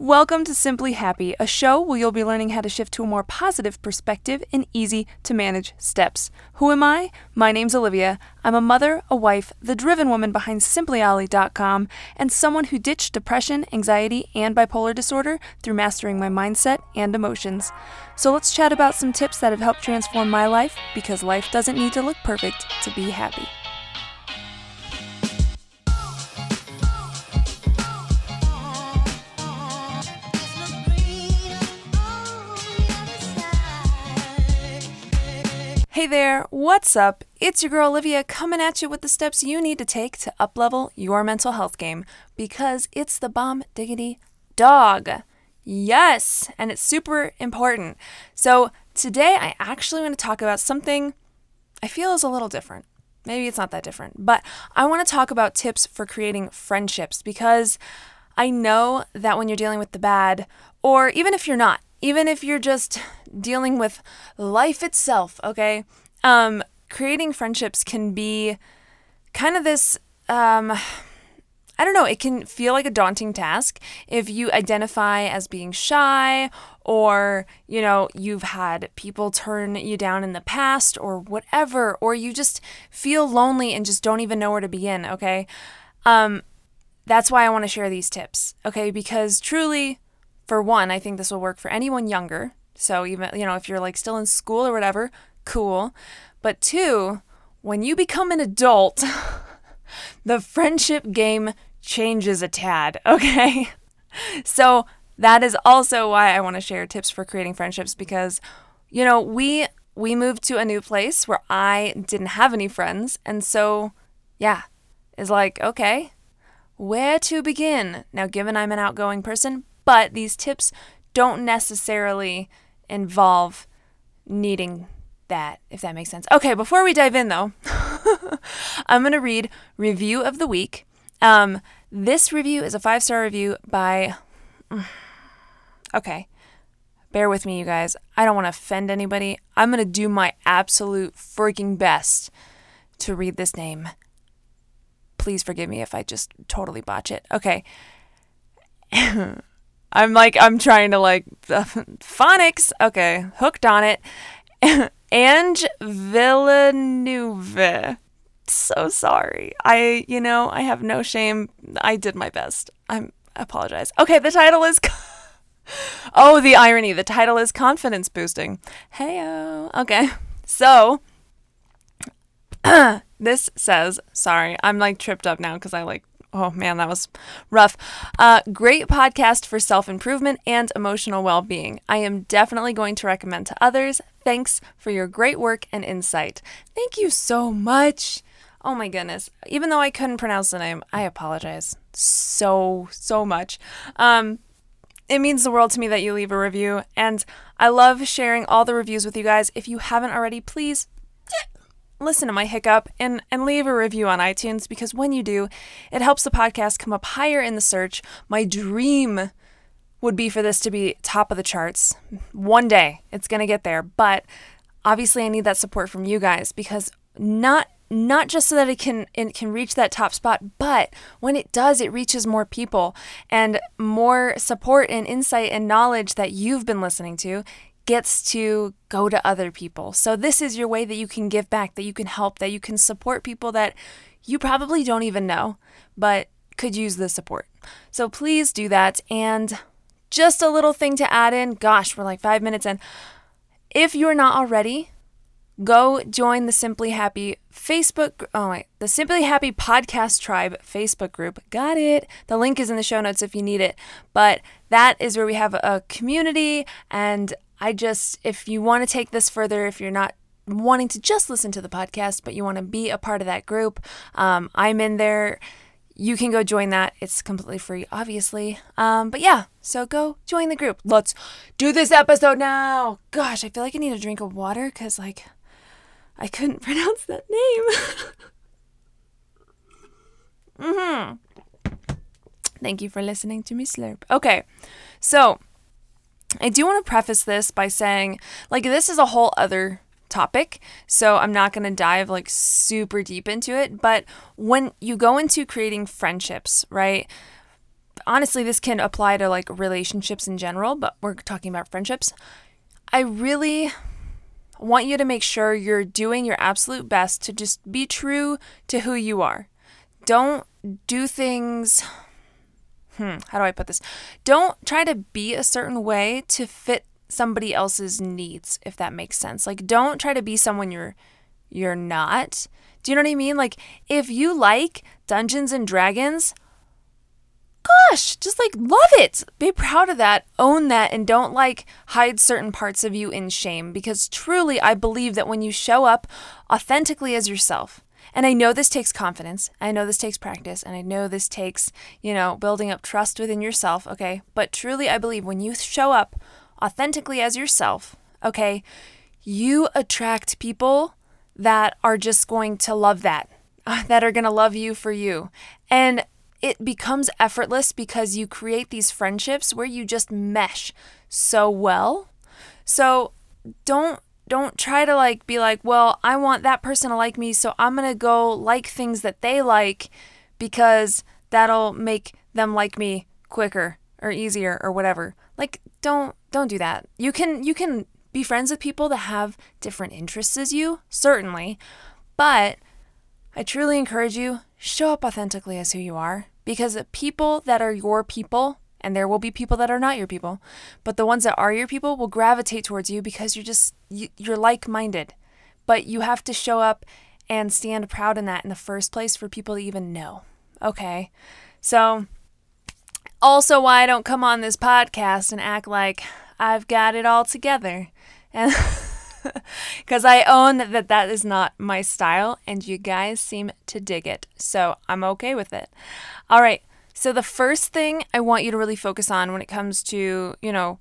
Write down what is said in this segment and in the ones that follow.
Welcome to Simply Happy, a show where you'll be learning how to shift to a more positive perspective in easy to manage steps. Who am I? My name's Olivia. I'm a mother, a wife, the driven woman behind simplyolly.com, and someone who ditched depression, anxiety, and bipolar disorder through mastering my mindset and emotions. So let's chat about some tips that have helped transform my life because life doesn't need to look perfect to be happy. Hey there, what's up? It's your girl Olivia coming at you with the steps you need to take to uplevel your mental health game because it's the bomb diggity dog. Yes, and it's super important. So, today I actually want to talk about something I feel is a little different. Maybe it's not that different, but I want to talk about tips for creating friendships because I know that when you're dealing with the bad, or even if you're not, even if you're just dealing with life itself, okay? Um, creating friendships can be kind of this um, I don't know, it can feel like a daunting task if you identify as being shy or, you know, you've had people turn you down in the past or whatever, or you just feel lonely and just don't even know where to begin, okay? Um, that's why I want to share these tips, okay? Because truly, for one, I think this will work for anyone younger. So even, you know, if you're like still in school or whatever, cool. But two, when you become an adult, the friendship game changes a tad, okay? So that is also why I want to share tips for creating friendships because you know, we we moved to a new place where I didn't have any friends, and so yeah, is like, okay, where to begin? Now, given I'm an outgoing person, but these tips don't necessarily involve needing that, if that makes sense. Okay, before we dive in though, I'm going to read review of the week. Um, this review is a five star review by. Okay, bear with me, you guys. I don't want to offend anybody. I'm going to do my absolute freaking best to read this name. Please forgive me if I just totally botch it. Okay. I'm like, I'm trying to like, phonics. Okay, hooked on it. Ange Villeneuve. So sorry. I, you know, I have no shame. I did my best. I'm I apologize. Okay, the title is. oh, the irony. The title is confidence boosting. Heyo. Okay, so this says, sorry, I'm like tripped up now because I like Oh man, that was rough. Uh, great podcast for self improvement and emotional well being. I am definitely going to recommend to others. Thanks for your great work and insight. Thank you so much. Oh my goodness. Even though I couldn't pronounce the name, I apologize so, so much. Um, it means the world to me that you leave a review, and I love sharing all the reviews with you guys. If you haven't already, please listen to my hiccup and, and leave a review on iTunes because when you do, it helps the podcast come up higher in the search. My dream would be for this to be top of the charts. One day it's going to get there, but obviously I need that support from you guys because not not just so that it can it can reach that top spot, but when it does, it reaches more people and more support and insight and knowledge that you've been listening to gets to go to other people. So, this is your way that you can give back, that you can help, that you can support people that you probably don't even know, but could use the support. So, please do that. And just a little thing to add in gosh, we're like five minutes in. If you're not already, go join the Simply Happy Facebook, oh wait, the Simply Happy Podcast Tribe Facebook group. Got it. The link is in the show notes if you need it. But that is where we have a community and I just, if you want to take this further, if you're not wanting to just listen to the podcast, but you want to be a part of that group, um, I'm in there. You can go join that. It's completely free, obviously. Um, but yeah, so go join the group. Let's do this episode now. Gosh, I feel like I need a drink of water because, like, I couldn't pronounce that name. mm hmm. Thank you for listening to me slurp. Okay, so I do want to preface this by saying, like, this is a whole other topic, so I'm not going to dive like super deep into it. But when you go into creating friendships, right? honestly, this can apply to like relationships in general, but we're talking about friendships. I really want you to make sure you're doing your absolute best to just be true to who you are. Don't do things. Hmm, how do I put this? Don't try to be a certain way to fit somebody else's needs, if that makes sense. Like, don't try to be someone you're you're not. Do you know what I mean? Like, if you like Dungeons and Dragons, gosh, just like love it. Be proud of that, own that, and don't like hide certain parts of you in shame because truly, I believe that when you show up authentically as yourself, and I know this takes confidence, I know this takes practice, and I know this takes, you know, building up trust within yourself, okay? But truly, I believe when you show up authentically as yourself, okay, you attract people that are just going to love that, that are going to love you for you. And it becomes effortless because you create these friendships where you just mesh so well. So don't don't try to like be like, well, I want that person to like me, so I'm going to go like things that they like because that'll make them like me quicker or easier or whatever. Like don't don't do that. You can you can be friends with people that have different interests as you, certainly, but I truly encourage you show up authentically as who you are because the people that are your people and there will be people that are not your people but the ones that are your people will gravitate towards you because you're just you, you're like-minded but you have to show up and stand proud in that in the first place for people to even know okay so also why i don't come on this podcast and act like i've got it all together and because I own that that is not my style, and you guys seem to dig it. So I'm okay with it. All right. So the first thing I want you to really focus on when it comes to, you know,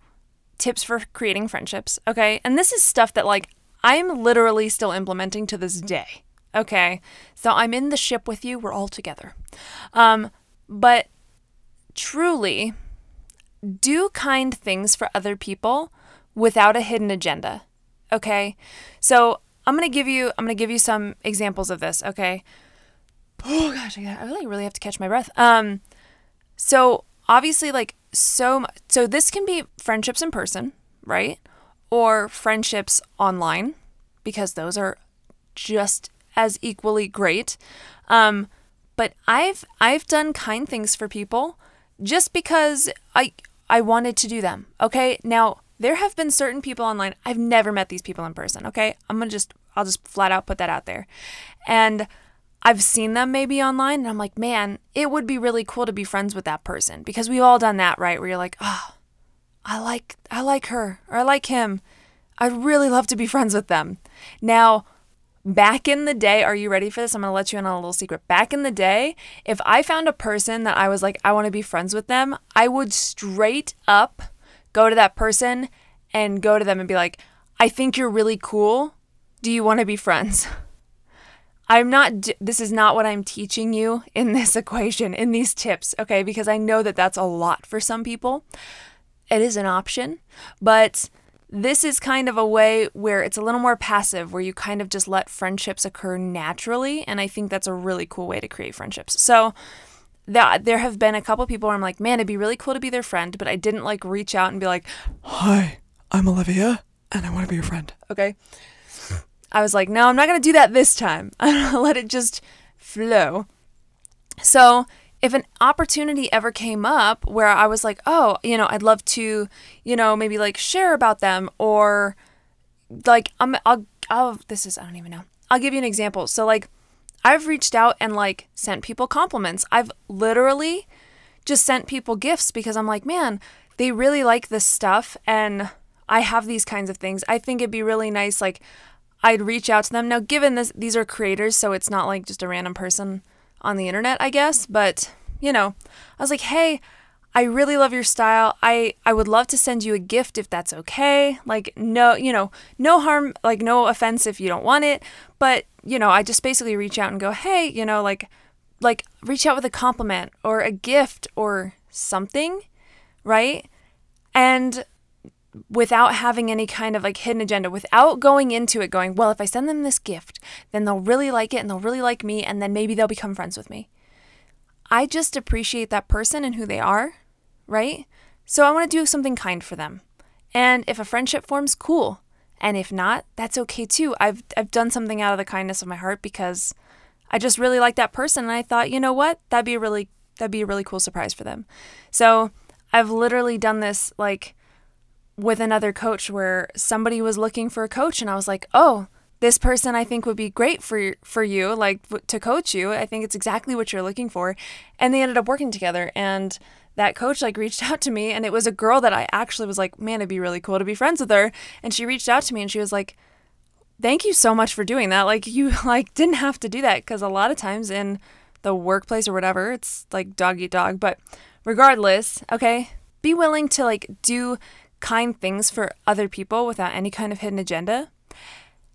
tips for creating friendships, okay? And this is stuff that, like, I'm literally still implementing to this day, okay? So I'm in the ship with you, we're all together. Um, but truly, do kind things for other people without a hidden agenda. Okay. So I'm gonna give you I'm gonna give you some examples of this. Okay. Oh gosh, I, I really really have to catch my breath. Um, so obviously like so so this can be friendships in person, right? Or friendships online, because those are just as equally great. Um, but I've I've done kind things for people just because I I wanted to do them. Okay. Now there have been certain people online, I've never met these people in person, okay? I'm gonna just, I'll just flat out put that out there. And I've seen them maybe online, and I'm like, man, it would be really cool to be friends with that person because we've all done that, right? Where you're like, oh, I like, I like her or I like him. I'd really love to be friends with them. Now, back in the day, are you ready for this? I'm to let you in on a little secret. Back in the day, if I found a person that I was like, I want to be friends with them, I would straight up go to that person and go to them and be like, I think you're really cool. Do you want to be friends? I'm not, this is not what I'm teaching you in this equation, in these tips, okay? Because I know that that's a lot for some people. It is an option, but this is kind of a way where it's a little more passive, where you kind of just let friendships occur naturally. And I think that's a really cool way to create friendships. So, that there have been a couple people where I'm like, man, it'd be really cool to be their friend, but I didn't like reach out and be like, hi, I'm Olivia and I want to be your friend. Okay. I was like, no, I'm not going to do that this time. I'm going to let it just flow. So, if an opportunity ever came up where I was like, oh, you know, I'd love to, you know, maybe like share about them or like, I'm, I'll, I'll, this is, I don't even know. I'll give you an example. So, like, I've reached out and like sent people compliments. I've literally just sent people gifts because I'm like, man, they really like this stuff and I have these kinds of things. I think it'd be really nice like I'd reach out to them. Now, given this these are creators, so it's not like just a random person on the internet, I guess, but you know, I was like, "Hey, I really love your style. I I would love to send you a gift if that's okay. Like no, you know, no harm, like no offense if you don't want it, but you know, I just basically reach out and go, "Hey, you know, like like reach out with a compliment or a gift or something." Right? And without having any kind of like hidden agenda, without going into it going, well, if I send them this gift, then they'll really like it and they'll really like me and then maybe they'll become friends with me. I just appreciate that person and who they are, right? So I want to do something kind for them. And if a friendship forms, cool. And if not, that's okay too. I've I've done something out of the kindness of my heart because I just really like that person and I thought, you know what? That'd be a really that'd be a really cool surprise for them. So, I've literally done this like with another coach where somebody was looking for a coach and I was like, "Oh, this person I think would be great for for you, like to coach you. I think it's exactly what you're looking for." And they ended up working together and that coach like reached out to me and it was a girl that I actually was like, "Man, it'd be really cool to be friends with her." And she reached out to me and she was like, "Thank you so much for doing that. Like you like didn't have to do that because a lot of times in the workplace or whatever, it's like dog eat dog, but regardless, okay? Be willing to like do kind things for other people without any kind of hidden agenda.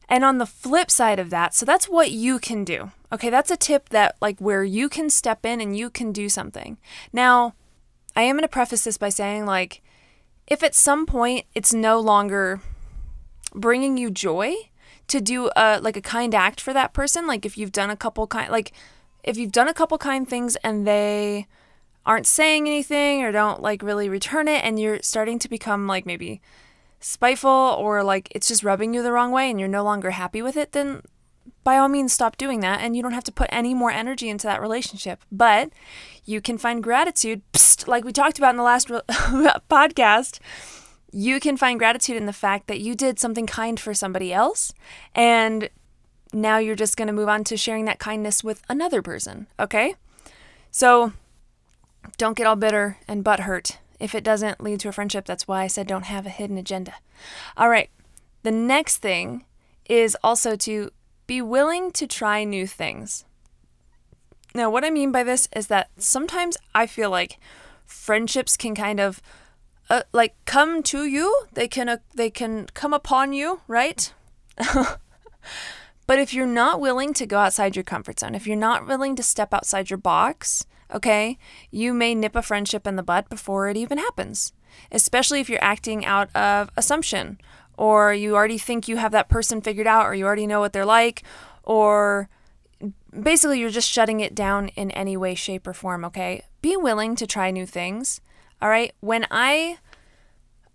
And on the flip side of that, so that's what you can do. Okay, that's a tip that like where you can step in and you can do something. Now, I am going to preface this by saying like if at some point it's no longer bringing you joy to do a like a kind act for that person, like if you've done a couple kind like if you've done a couple kind things and they aren't saying anything or don't like really return it and you're starting to become like maybe spiteful or like it's just rubbing you the wrong way and you're no longer happy with it, then by all means stop doing that and you don't have to put any more energy into that relationship. But you can find gratitude, psst, like we talked about in the last re- podcast. You can find gratitude in the fact that you did something kind for somebody else and now you're just going to move on to sharing that kindness with another person, okay? So don't get all bitter and butthurt if it doesn't lead to a friendship. That's why I said don't have a hidden agenda. All right. The next thing is also to be willing to try new things. Now, what I mean by this is that sometimes I feel like friendships can kind of uh, like come to you. They can uh, they can come upon you, right? but if you're not willing to go outside your comfort zone, if you're not willing to step outside your box, okay, you may nip a friendship in the butt before it even happens, especially if you're acting out of assumption or you already think you have that person figured out or you already know what they're like or basically you're just shutting it down in any way shape or form okay? Be willing to try new things all right? When i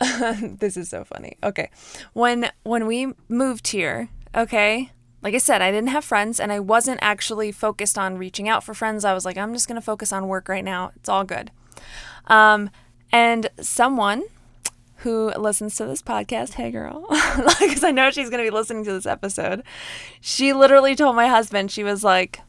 this is so funny okay? When when we moved here okay like I said, I didn't have friends and I wasn't actually focused on reaching out for friends. I was like, I'm just going to focus on work right now. It's all good. Um, and someone who listens to this podcast, hey girl, because I know she's going to be listening to this episode, she literally told my husband, she was like,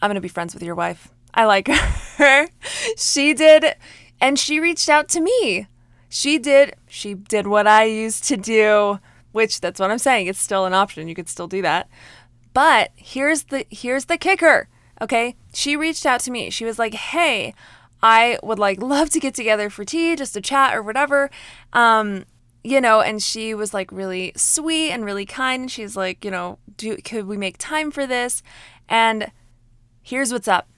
I'm going to be friends with your wife. I like her. she did, and she reached out to me. She did, she did what I used to do which that's what I'm saying. It's still an option. You could still do that. But here's the here's the kicker. Okay? She reached out to me. She was like, "Hey, I would like love to get together for tea, just to chat or whatever." Um, you know, and she was like really sweet and really kind. She's like, you know, do could we make time for this? And here's what's up.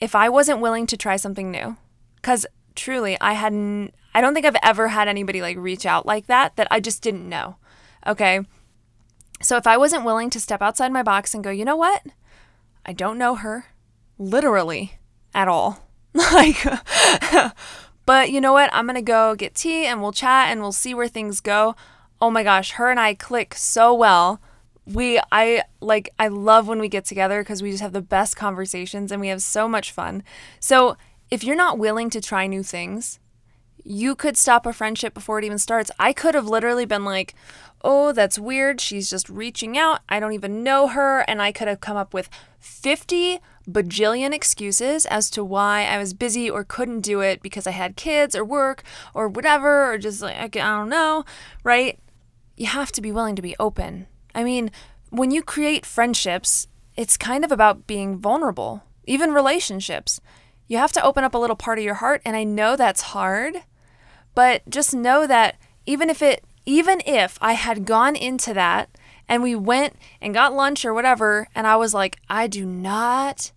If I wasn't willing to try something new, cuz truly I hadn't I don't think I've ever had anybody like reach out like that that I just didn't know. Okay. So if I wasn't willing to step outside my box and go, you know what? I don't know her literally at all. like, but you know what? I'm going to go get tea and we'll chat and we'll see where things go. Oh my gosh, her and I click so well. We, I like, I love when we get together because we just have the best conversations and we have so much fun. So if you're not willing to try new things, you could stop a friendship before it even starts. I could have literally been like, oh, that's weird. She's just reaching out. I don't even know her. And I could have come up with 50 bajillion excuses as to why I was busy or couldn't do it because I had kids or work or whatever, or just like, I don't know, right? You have to be willing to be open. I mean, when you create friendships, it's kind of about being vulnerable, even relationships. You have to open up a little part of your heart. And I know that's hard, but just know that even if it even if I had gone into that and we went and got lunch or whatever, and I was like, I do not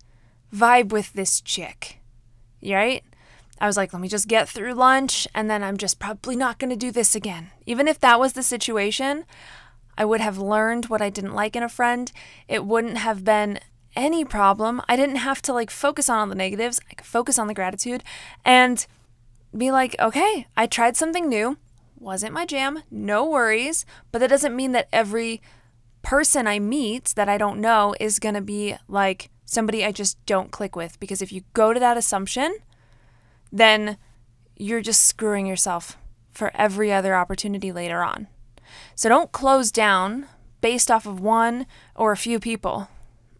vibe with this chick, right? I was like, let me just get through lunch and then I'm just probably not going to do this again. Even if that was the situation, I would have learned what I didn't like in a friend. It wouldn't have been any problem. I didn't have to like focus on all the negatives. I could focus on the gratitude and be like, okay, I tried something new. Wasn't my jam. No worries. But that doesn't mean that every person I meet that I don't know is going to be like somebody I just don't click with. Because if you go to that assumption, then you're just screwing yourself for every other opportunity later on. So don't close down based off of one or a few people.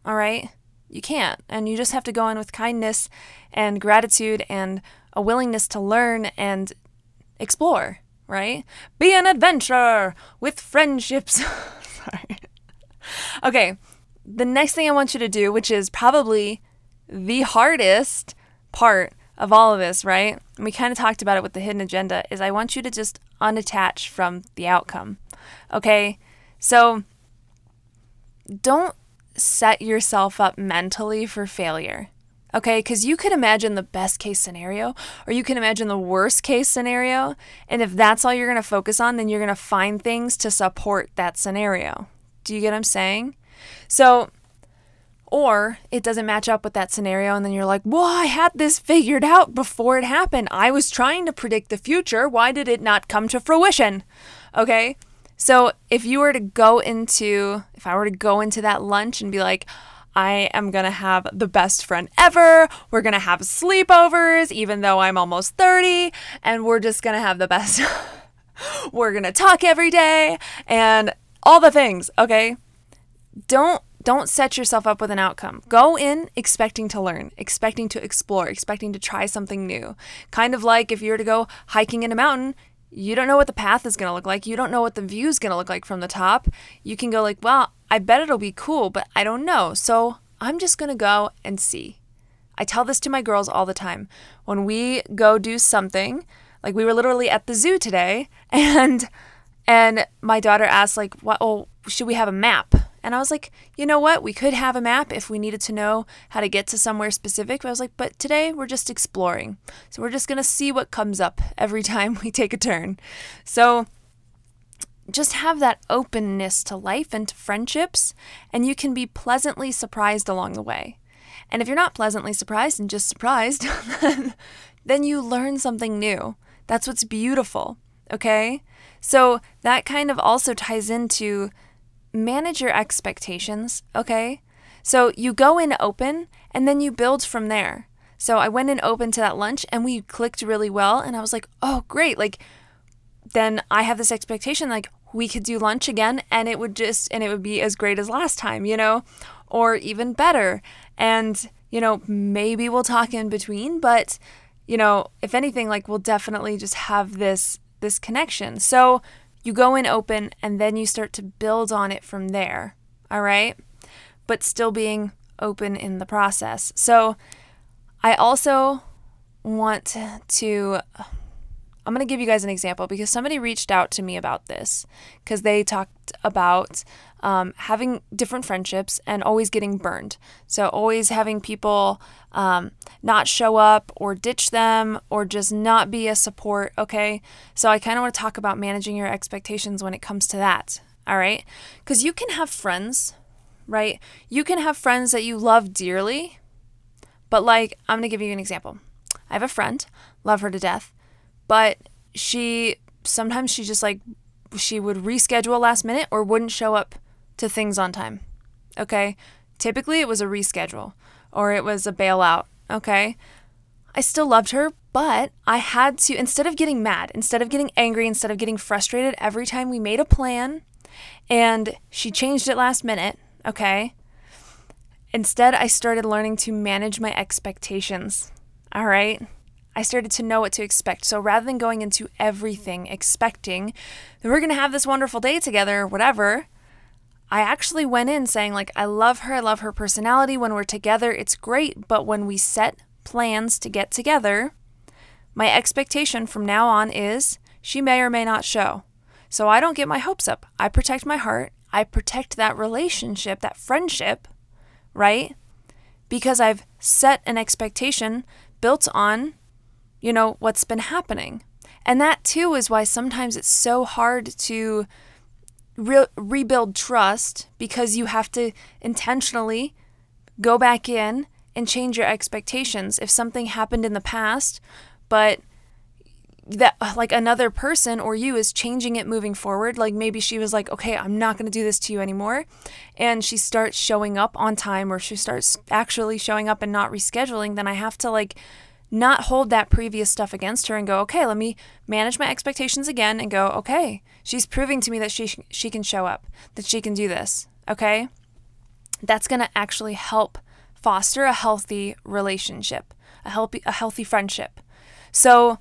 All right? You can't. And you just have to go in with kindness and gratitude and a willingness to learn and explore, right? Be an adventurer with friendships. Sorry. Okay, the next thing I want you to do, which is probably the hardest part of all of this, right? And we kind of talked about it with the hidden agenda, is I want you to just unattach from the outcome. Okay? So don't set yourself up mentally for failure. Okay, because you could imagine the best case scenario or you can imagine the worst case scenario. And if that's all you're going to focus on, then you're going to find things to support that scenario. Do you get what I'm saying? So, or it doesn't match up with that scenario, and then you're like, well, I had this figured out before it happened. I was trying to predict the future. Why did it not come to fruition? Okay. So if you were to go into, if I were to go into that lunch and be like, I am to have the best friend ever. We're to have sleepovers, even though I'm almost 30, and we're just to have the best. we're to talk every day and all the things, okay? Don't don't set yourself up with an outcome. Go in expecting to learn, expecting to explore, expecting to try something new. Kind of like if you were to go hiking in a mountain, you don't know what the path is going to look like. You don't know what the view is going to look like from the top. You can go like, "Well, I bet it'll be cool, but I don't know." So, I'm just going to go and see. I tell this to my girls all the time. When we go do something, like we were literally at the zoo today and and my daughter asked like, "What oh, should we have a map?" And I was like, you know what? We could have a map if we needed to know how to get to somewhere specific. But I was like, but today we're just exploring. So we're just going to see what comes up every time we take a turn. So just have that openness to life and to friendships, and you can be pleasantly surprised along the way. And if you're not pleasantly surprised and just surprised, then you learn something new. That's what's beautiful. Okay? So that kind of also ties into manage your expectations, okay? So you go in open and then you build from there. So I went in open to that lunch and we clicked really well. And I was like, oh, great. Like, then I have this expectation like we could do lunch again and it would just, and it would be as great as last time, you know, or even better. And, you know, maybe we'll talk in between, but, you know, if anything, like we'll definitely just have this, this connection. So you go in open and then you start to build on it from there. All right. But still being open in the process. So I also want to. I'm going to give you guys an example because somebody reached out to me about this because they talked about um, having different friendships and always getting burned. So, always having people um, not show up or ditch them or just not be a support. Okay. So, I kind of want to talk about managing your expectations when it comes to that. All right. Because you can have friends, right? You can have friends that you love dearly, but like, I'm going to give you an example. I have a friend, love her to death, but she sometimes she just like she would reschedule last minute or wouldn't show up to things on time. Okay? Typically, it was a reschedule or it was a bailout. Okay? I still loved her, but I had to, instead of getting mad, instead of getting angry, instead of getting frustrated every time we made a plan and she changed it last minute, okay? Instead, I started learning to manage my expectations. All right? I started to know what to expect. So rather than going into everything expecting that we're going to have this wonderful day together whatever, I actually went in saying, like, I love her. I love her personality. When we're together, it's great. But when we set plans to get together, my expectation from now on is she may or may not show. So I don't get my hopes up. I protect my heart. I protect that relationship, that friendship, right? Because I've set an expectation built on, you know, what's been happening. And that too is why sometimes it's so hard to re- rebuild trust because you have to intentionally go back in and change your expectations. If something happened in the past, but that like another person or you is changing it moving forward like maybe she was like okay i'm not going to do this to you anymore and she starts showing up on time or she starts actually showing up and not rescheduling then i have to like not hold that previous stuff against her and go okay let me manage my expectations again and go okay she's proving to me that she she can show up that she can do this okay that's going to actually help foster a healthy relationship a healthy a healthy friendship so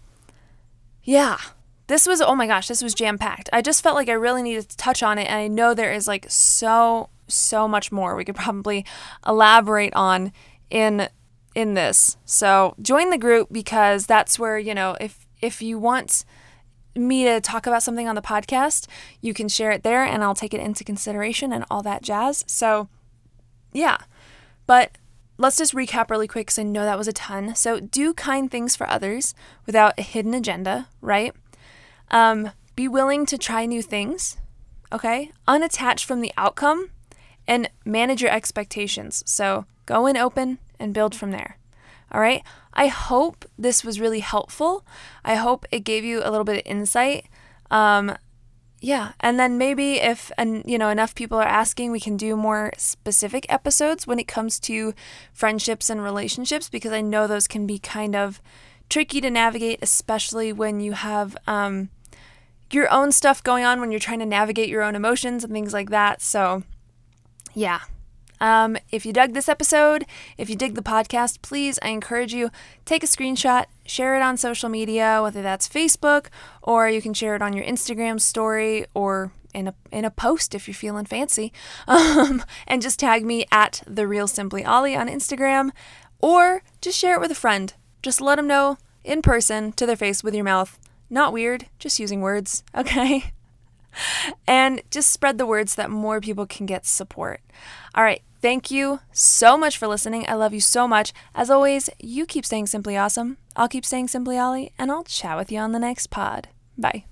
yeah. This was, oh my gosh, this was jam packed. I just felt like I really needed to touch on it. And I know there is like so, so much more we could probably elaborate on in in this. So join the group because that's where, you know, if if you want me to talk about something on the podcast, you can share it there and I'll take it into consideration and all that jazz. So yeah. But let's just recap really quick because I know that was a ton. So, do kind things for others without a hidden agenda, right? Um, be willing to try new things, okay? Unattached from the outcome and manage your expectations. So, go in open and build from there. All right. I hope this was really helpful. I hope it gave you a little bit of insight. Um, yeah and then maybe if and you know enough people are asking we can do more specific episodes when it comes to friendships and relationships because i know those can be kind of tricky to navigate especially when you have um, your own stuff going on when you're trying to navigate your own emotions and things like that so yeah um, if you dug this episode, if you dig the podcast, please, I encourage you, take a screenshot, share it on social media, whether that's Facebook or you can share it on your Instagram story or in a in a post if you're feeling fancy, um, and just tag me at the real simply Ollie on Instagram, or just share it with a friend. Just let them know in person to their face with your mouth. Not weird, just using words, okay? and just spread the words so that more people can get support. All right. Thank you so much for listening. I love you so much. As always, you keep staying simply awesome. I'll keep staying simply Ollie, and I'll chat with you on the next pod. Bye.